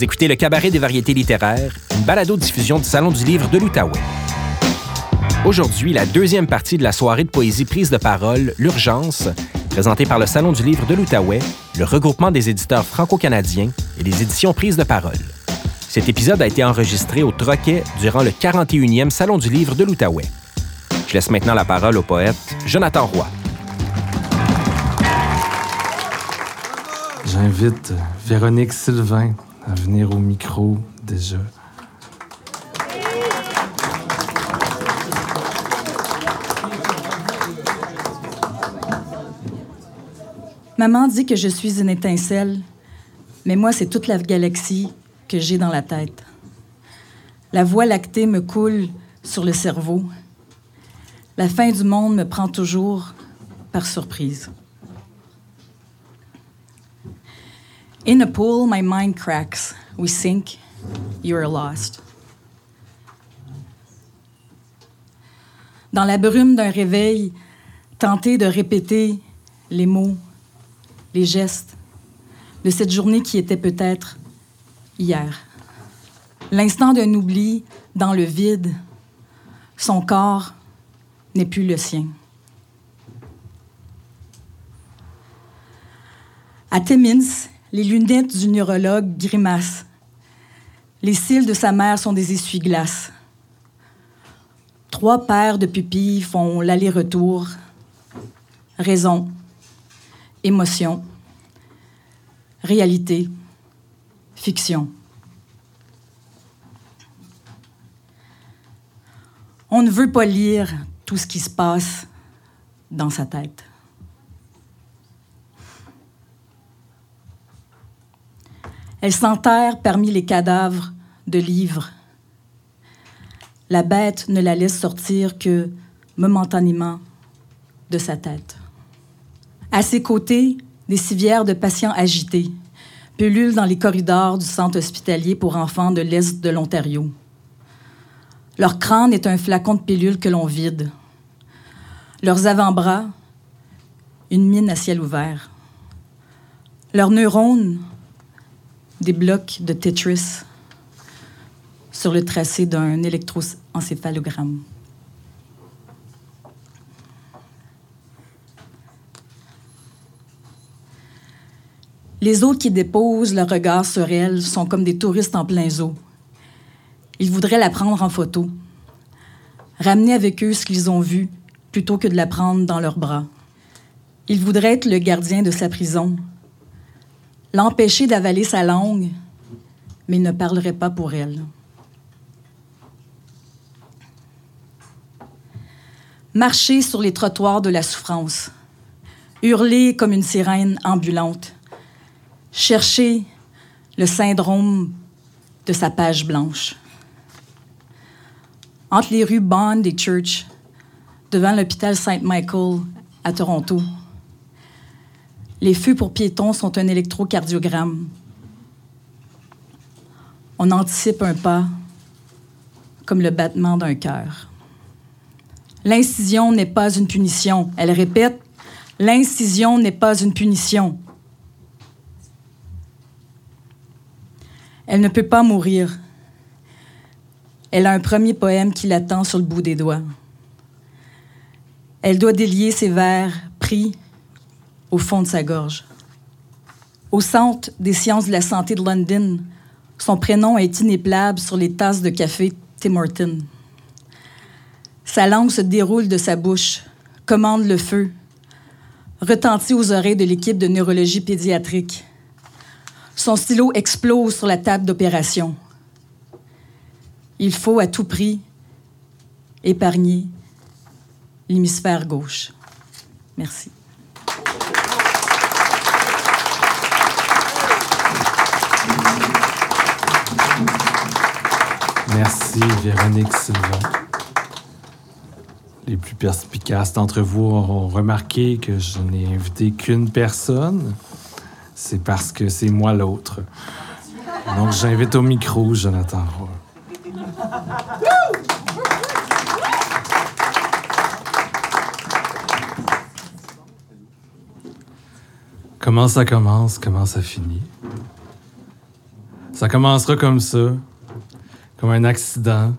Vous écoutez le Cabaret des variétés littéraires, une balado-diffusion du Salon du livre de l'Outaouais. Aujourd'hui, la deuxième partie de la soirée de poésie prise de parole, L'Urgence, présentée par le Salon du livre de l'Outaouais, le regroupement des éditeurs franco-canadiens et les éditions prises de parole. Cet épisode a été enregistré au Troquet durant le 41e Salon du livre de l'Outaouais. Je laisse maintenant la parole au poète Jonathan Roy. J'invite Véronique Sylvain à venir au micro déjà. Maman dit que je suis une étincelle, mais moi, c'est toute la galaxie que j'ai dans la tête. La voie lactée me coule sur le cerveau. La fin du monde me prend toujours par surprise. In a pool, my mind cracks. We sink, you are lost. Dans la brume d'un réveil, tenter de répéter les mots, les gestes de cette journée qui était peut-être hier. L'instant d'un oubli dans le vide, son corps n'est plus le sien. À Timmins, les lunettes du neurologue grimacent. Les cils de sa mère sont des essuie-glaces. Trois paires de pupilles font l'aller-retour. Raison, émotion, réalité, fiction. On ne veut pas lire tout ce qui se passe dans sa tête. Elle s'enterre parmi les cadavres de livres. La bête ne la laisse sortir que momentanément de sa tête. À ses côtés, des civières de patients agités pullulent dans les corridors du centre hospitalier pour enfants de l'Est de l'Ontario. Leur crâne est un flacon de pilules que l'on vide. Leurs avant-bras, une mine à ciel ouvert. Leurs neurones, des blocs de Tetris sur le tracé d'un électroencéphalogramme. Les autres qui déposent leur regard sur elle sont comme des touristes en plein zoo. Ils voudraient la prendre en photo, ramener avec eux ce qu'ils ont vu plutôt que de la prendre dans leurs bras. Ils voudraient être le gardien de sa prison, l'empêcher d'avaler sa langue, mais il ne parlerait pas pour elle. Marcher sur les trottoirs de la souffrance, hurler comme une sirène ambulante, chercher le syndrome de sa page blanche. Entre les rues Bond et Church, devant l'hôpital Saint Michael à Toronto, les feux pour piétons sont un électrocardiogramme. On anticipe un pas comme le battement d'un cœur. L'incision n'est pas une punition. Elle répète, l'incision n'est pas une punition. Elle ne peut pas mourir. Elle a un premier poème qui l'attend sur le bout des doigts. Elle doit délier ses vers pris au fond de sa gorge. Au Centre des sciences de la santé de London, son prénom est inéplable sur les tasses de café Tim Horton. Sa langue se déroule de sa bouche, commande le feu, retentit aux oreilles de l'équipe de neurologie pédiatrique. Son stylo explose sur la table d'opération. Il faut à tout prix épargner l'hémisphère gauche. Merci. Merci, Véronique Sylvain. Les plus perspicaces d'entre vous auront remarqué que je n'ai invité qu'une personne. C'est parce que c'est moi l'autre. Donc, j'invite au micro Jonathan Roy. Comment ça commence, comment ça finit? Ça commencera comme ça, comme un accident.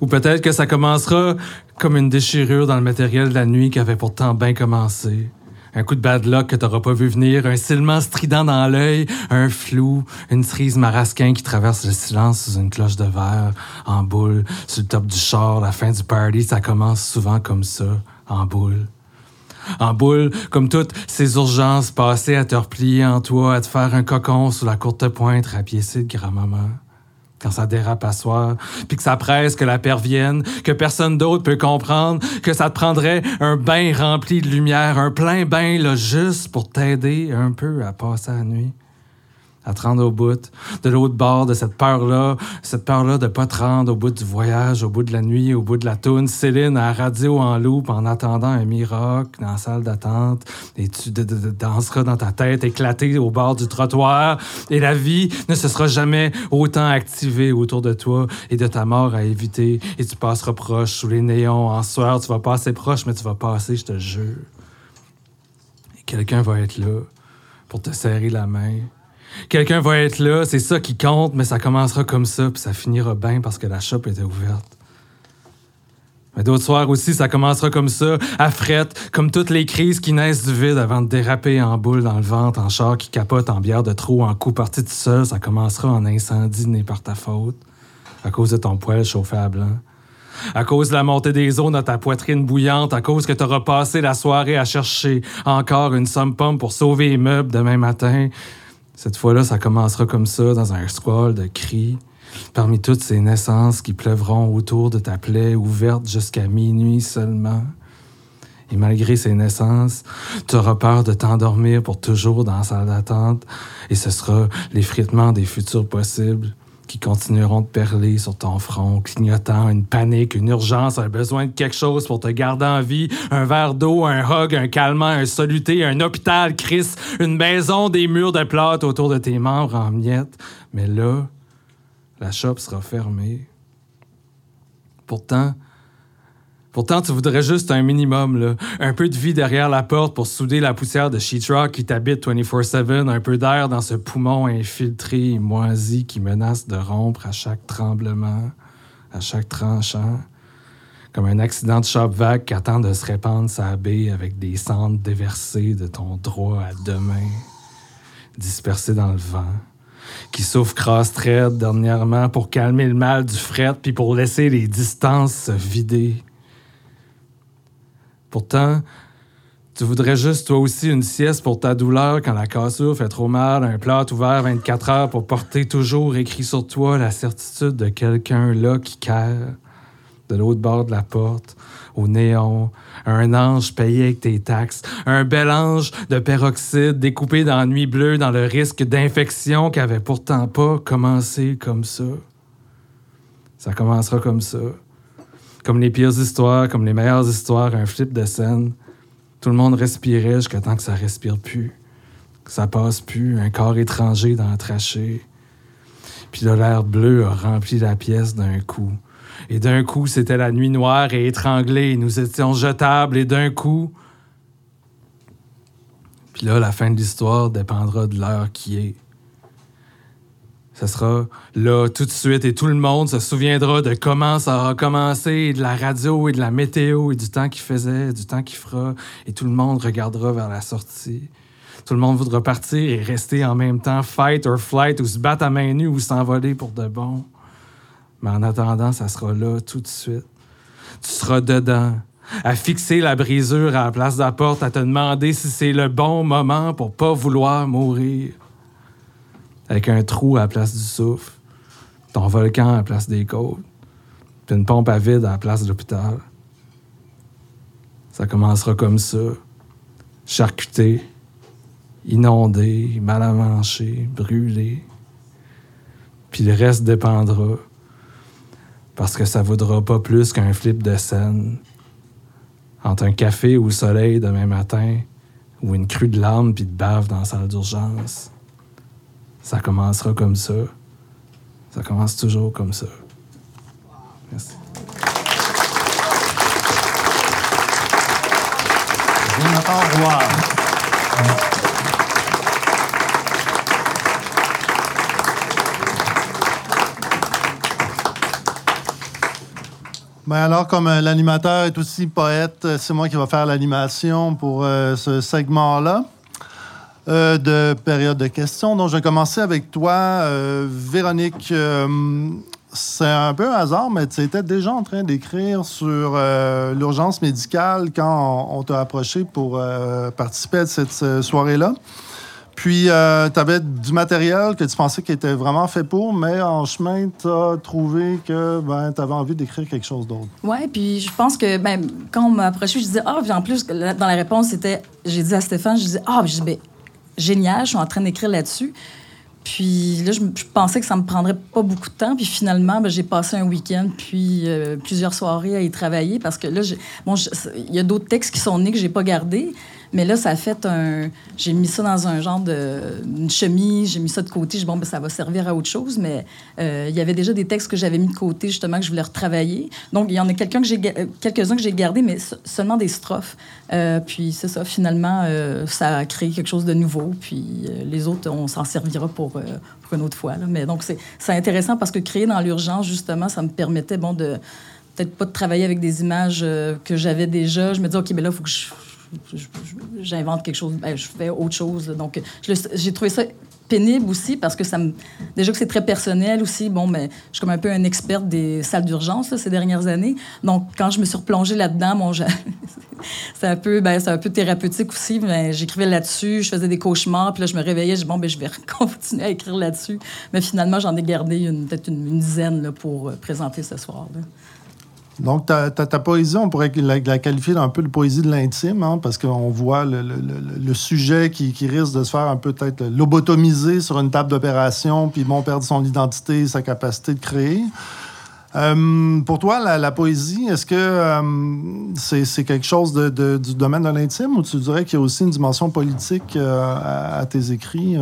Ou peut-être que ça commencera comme une déchirure dans le matériel de la nuit qui avait pourtant bien commencé. Un coup de bad luck que t'auras pas vu venir, un silement strident dans l'œil, un flou, une cerise marasquin qui traverse le silence sous une cloche de verre, en boule, sur le top du char, la fin du party, ça commence souvent comme ça, en boule. En boule, comme toutes ces urgences passées à te replier en toi, à te faire un cocon sous la courte pointe rapiécée de grand-maman quand ça dérape à soir, puis que ça presse que la paire vienne, que personne d'autre peut comprendre, que ça te prendrait un bain rempli de lumière, un plein bain là, juste pour t'aider un peu à passer la nuit à te rendre au bout, de l'autre bord de cette peur-là, cette peur-là de pas te rendre au bout du voyage, au bout de la nuit, au bout de la toune. Céline à la radio en loupe en attendant un miracle dans la salle d'attente et tu danseras dans ta tête éclatée au bord du trottoir et la vie ne se sera jamais autant activée autour de toi et de ta mort à éviter et tu passeras proche sous les néons en soir, tu vas passer proche mais tu vas passer, je te jure. Et quelqu'un va être là pour te serrer la main Quelqu'un va être là, c'est ça qui compte, mais ça commencera comme ça, puis ça finira bien parce que la shop était ouverte. Mais d'autres soirs aussi, ça commencera comme ça, à frette, comme toutes les crises qui naissent du vide avant de déraper en boule dans le ventre, en char qui capote, en bière de trop, en coup parti tout seul, ça commencera en incendie né par ta faute, à cause de ton poêle chauffé à blanc. À cause de la montée des eaux dans ta poitrine bouillante, à cause que t'auras passé la soirée à chercher encore une somme pomme pour sauver les meubles demain matin, cette fois-là, ça commencera comme ça, dans un squall de cris, parmi toutes ces naissances qui pleuvront autour de ta plaie ouverte jusqu'à minuit seulement. Et malgré ces naissances, tu auras peur de t'endormir pour toujours dans la salle d'attente, et ce sera l'effritement des futurs possibles qui continueront de perler sur ton front, clignotant une panique, une urgence, un besoin de quelque chose pour te garder en vie, un verre d'eau, un hug, un calmant, un soluté, un hôpital, Chris, une maison, des murs de plâtre autour de tes membres en miettes. Mais là, la shop sera fermée. Pourtant, Pourtant, tu voudrais juste un minimum, là. un peu de vie derrière la porte pour souder la poussière de sheetrock qui t'habite 24-7, un peu d'air dans ce poumon infiltré et moisi qui menace de rompre à chaque tremblement, à chaque tranchant, comme un accident de shop vague qui attend de se répandre sa baie avec des cendres déversées de ton droit à demain, dispersées dans le vent qui souffre crasse dernièrement pour calmer le mal du fret puis pour laisser les distances se vider Pourtant, tu voudrais juste toi aussi une sieste pour ta douleur quand la cassure fait trop mal, un plat ouvert 24 heures pour porter toujours écrit sur toi la certitude de quelqu'un là qui care, de l'autre bord de la porte, au néon, un ange payé avec tes taxes, un bel ange de peroxyde découpé dans la nuit bleue dans le risque d'infection qui avait pourtant pas commencé comme ça. Ça commencera comme ça comme les pires histoires, comme les meilleures histoires, un flip de scène. Tout le monde respirait jusqu'à temps que ça respire plus, que ça passe plus, un corps étranger dans la trachée. Puis là, l'air bleu a rempli la pièce d'un coup. Et d'un coup, c'était la nuit noire et étranglée. Nous étions jetables et d'un coup. Puis là, la fin de l'histoire dépendra de l'heure qui est. Ce sera là tout de suite et tout le monde se souviendra de comment ça a commencé, de la radio et de la météo et du temps qu'il faisait, du temps qu'il fera, et tout le monde regardera vers la sortie. Tout le monde voudra partir et rester en même temps, fight or flight, ou se battre à main nue ou s'envoler pour de bon. Mais en attendant, ça sera là tout de suite. Tu seras dedans, à fixer la brisure à la place de la porte, à te demander si c'est le bon moment pour pas vouloir mourir avec un trou à la place du souffle, ton volcan à la place des côtes, puis une pompe à vide à la place de l'hôpital. Ça commencera comme ça, charcuté, inondé, mal manger, brûlé. Puis le reste dépendra, parce que ça vaudra pas plus qu'un flip de scène entre un café au soleil demain matin ou une crue de larmes puis de bave dans la salle d'urgence. Ça commencera comme ça. Ça commence toujours comme ça. Merci. Jonathan Roy. Ben alors, comme euh, l'animateur est aussi poète, euh, c'est moi qui vais faire l'animation pour euh, ce segment-là euh, de période de questions. Donc, je vais commencer avec toi, euh, Véronique. Euh, c'est un peu un hasard, mais tu étais déjà en train d'écrire sur euh, l'urgence médicale quand on, t'a approché pour euh, participer à cette euh, soirée-là. Puis, tu avais du matériel que tu pensais qui était vraiment fait pour, mais en chemin, tu as trouvé que ben, tu avais envie d'écrire quelque chose d'autre. Oui, puis je pense que ben, quand on m'a approché, je disais, ah, puis en plus, dans la réponse, c'était, j'ai dit à Stéphane, je disais, ah, puis je ben, génial, je suis en train d'écrire là-dessus. Puis là, je, pensais que ça me prendrait pas beaucoup de temps. Puis finalement, ben, j'ai passé un week-end, puis euh, plusieurs soirées à y travailler parce que là, bon, il y a d'autres textes qui sont nés que j'ai pas gardés. Mais là, ça a fait un. J'ai mis ça dans un genre de. une chemise, j'ai mis ça de côté. Je bon, ben, ça va servir à autre chose. Mais euh, il y avait déjà des textes que j'avais mis de côté, justement, que je voulais retravailler. Donc, il y en a euh, quelques-uns que j'ai gardés, mais se- seulement des strophes. Euh, puis, c'est ça, finalement, ça a créé quelque chose de nouveau. Puis, les autres, on s'en servira pour, pour une autre fois. Mais donc, c'est intéressant parce que créer dans l'urgence, justement, ça me permettait, bon, de peut-être pas de travailler avec des images que j'avais déjà. Je me dis, OK, mais là, il faut que je- j'invente quelque chose, ben, je fais autre chose. Donc, j'ai trouvé ça pénible aussi parce que ça me. Déjà que c'est très personnel aussi. Bon, mais je suis comme un peu un expert des salles d'urgence ces dernières années. Donc, quand je me suis replongée là-dedans, c'est un peu, ben, un peu thérapeutique aussi. Mais j'écrivais là-dessus, je faisais des cauchemars, puis là, je me réveillais, je dis bon, ben, je vais continuer à écrire là-dessus. Mais finalement, j'en ai gardé peut-être une, dizaine là, pour euh, présenter ce soir. Donc, ta, ta- ta poésie, on pourrait la, qualifier d'un peu de poésie de l'intime, hein, parce qu'on voit le, le- sujet qui, risque de se faire un peu peut-être lobotomiser sur une table d'opération, puis bon, perdre son identité, sa capacité de créer. Euh, pour toi, la, poésie, est-ce que euh, c'est quelque chose de- du domaine de l'intime ou tu dirais qu'il y a aussi une dimension politique euh, à, tes écrits?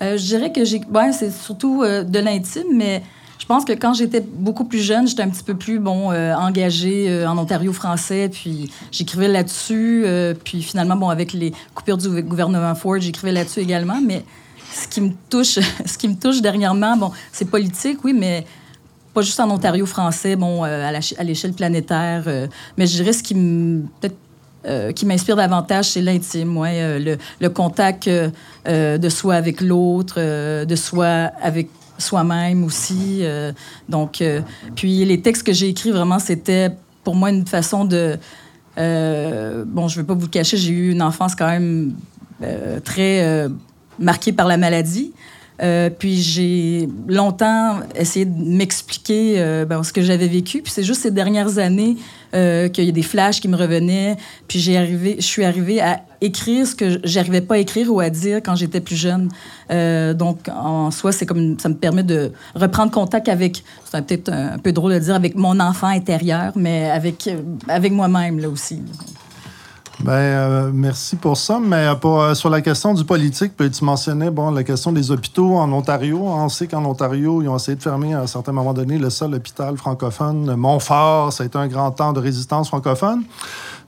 je dirais que c'est surtout de l'intime, mais pense que quand j'étais beaucoup plus jeune, j'étais un petit peu plus bon euh, engagée euh, en Ontario français, puis j'écrivais là-dessus. euh, puis finalement, bon, avec les coupures du gouvernement Ford, j'écrivais là-dessus également. Mais ce qui me touche, ce qui me touche dernièrement, bon, c'est politique, oui, mais pas juste en Ontario français, bon, euh, à l'échelle planétaire. mais je dirais ce qui m'inspire davantage, c'est l'intime, ouais, le, contact de soi avec l'autre, de soi avec soi-même aussi. euh, donc, euh, puis les textes que j'ai écrits, vraiment, c'était pour moi une façon de... euh, bon, je ne vais pas vous le cacher, j'ai eu une enfance quand même très marquée par la maladie. Puis j'ai longtemps essayé de m'expliquer ben, ce que j'avais vécu. Puis c'est juste ces dernières années qu'il y a des flashs qui me revenaient. Puis j'ai arrivé, je suis arrivée à écrire ce que j'arrivais pas à écrire ou à dire quand j'étais plus jeune. Euh, donc en soi, c'est comme ça me permet de reprendre contact avec. C'est peut-être un, peu drôle de dire avec mon enfant intérieur, mais avec euh, avec moi-même là aussi. Ben, euh, merci pour ça. Mais sur la question du politique, puis tu mentionnais bon, la question des hôpitaux en Ontario. On sait qu'en Ontario, ils ont essayé de fermer à un certain moment donné le seul hôpital francophone, Montfort. Ça a été un grand temps de résistance francophone.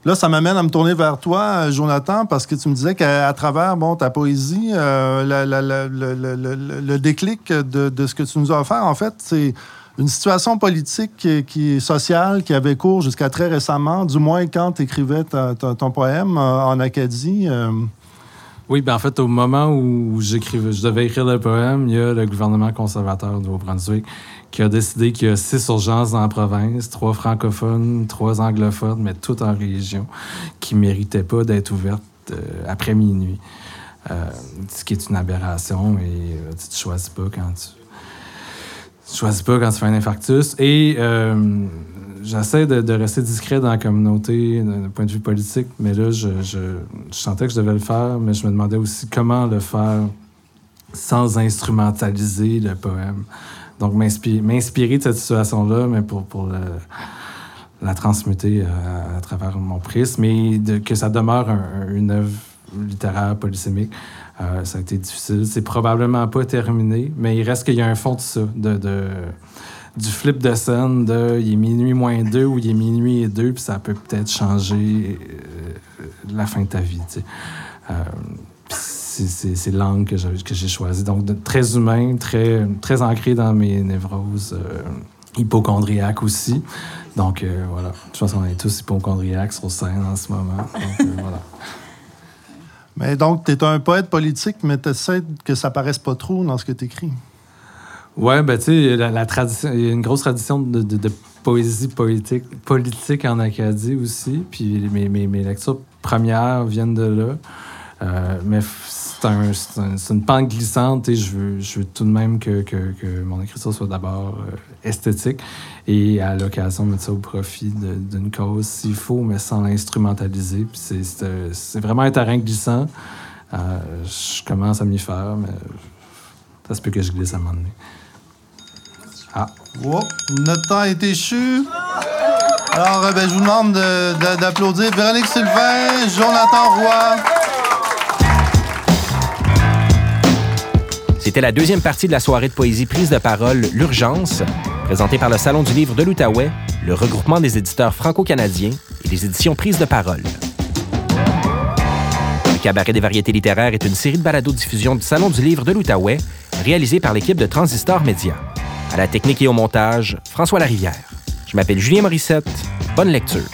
Là, ça m'amène à me tourner vers toi, Jonathan, parce que tu me disais qu'à travers bon, ta poésie, euh, le, déclic de, ce que tu nous as offert, en fait, c'est une situation politique qui, est sociale qui avait cours jusqu'à très récemment, du moins quand tu écrivais ton poème euh, en Acadie. euh, Oui, ben en fait, au moment où j'écrivais, je devais écrire le poème, il y a le gouvernement conservateur du Nouveau-Brunswick qui a décidé qu'il y a six urgences dans la province, trois francophones, trois anglophones, mais toutes en région, qui ne méritaient pas d'être ouvertes euh, après minuit. Euh, ce qui est une aberration et euh, tu ne choisis pas quand tu. Tu choisis pas quand tu fais un infarctus. Et j'essaie de, rester discret dans la communauté d'un point de vue politique, mais là, je, je, sentais que je devais le faire, mais je me demandais aussi comment le faire sans instrumentaliser le poème. Donc, m'inspirer de cette situation-là, mais pour, pour la transmuter à, à travers mon prisme, de, que ça demeure un- un- une œuvre littéraire polysémique. Euh, ça a été difficile. C'est probablement pas terminé, mais il reste qu'il y a un fond de ça, de- du flip de scène de il est minuit moins deux ou il est minuit et deux, puis ça peut peut-être changer euh, la fin de ta vie. Euh, c'est- l'angle que j'ai choisi. Donc, très humain, très, très ancré dans mes névroses. euh, aussi. Donc euh, voilà, je pense qu'on est tous hypochondriaques sur scène en ce moment. Donc, voilà. Mais donc, tu es un poète politique, mais tu essaies que ça paraisse pas trop dans ce que tu écris. Ouais, ben tu sais, la, tradition, il y a une grosse tradition de, poésie politique, en Acadie aussi. Puis mes, lectures premières viennent de là. Euh, mais c'est un, un- une pente glissante et je veux, je veux tout de même que, mon écriture soit d'abord euh, esthétique et à l'occasion mettre ça au profit d'une cause s'il faut, mais sans l'instrumentaliser. C'est vraiment un terrain glissant. Euh, je commence à m'y faire, mais ça se peut que je glisse à un moment donné. Ah, Wow, notre temps est échu. Alors, euh, ben, je vous demande de- de- d'applaudir Véronique Sylvain, Jonathan Roy. C'était la deuxième partie de la soirée de poésie prise de parole L'Urgence, présentée par le Salon du livre de l'Outaouais, le regroupement des éditeurs franco-canadiens et les éditions Prise de parole. Le Cabaret des variétés littéraires est une série de balados-diffusion du Salon du livre de l'Outaouais, réalisée par l'équipe de Transistor Média. À la technique et au montage, François Larivière. Je m'appelle Julien Morissette. Bonne lecture.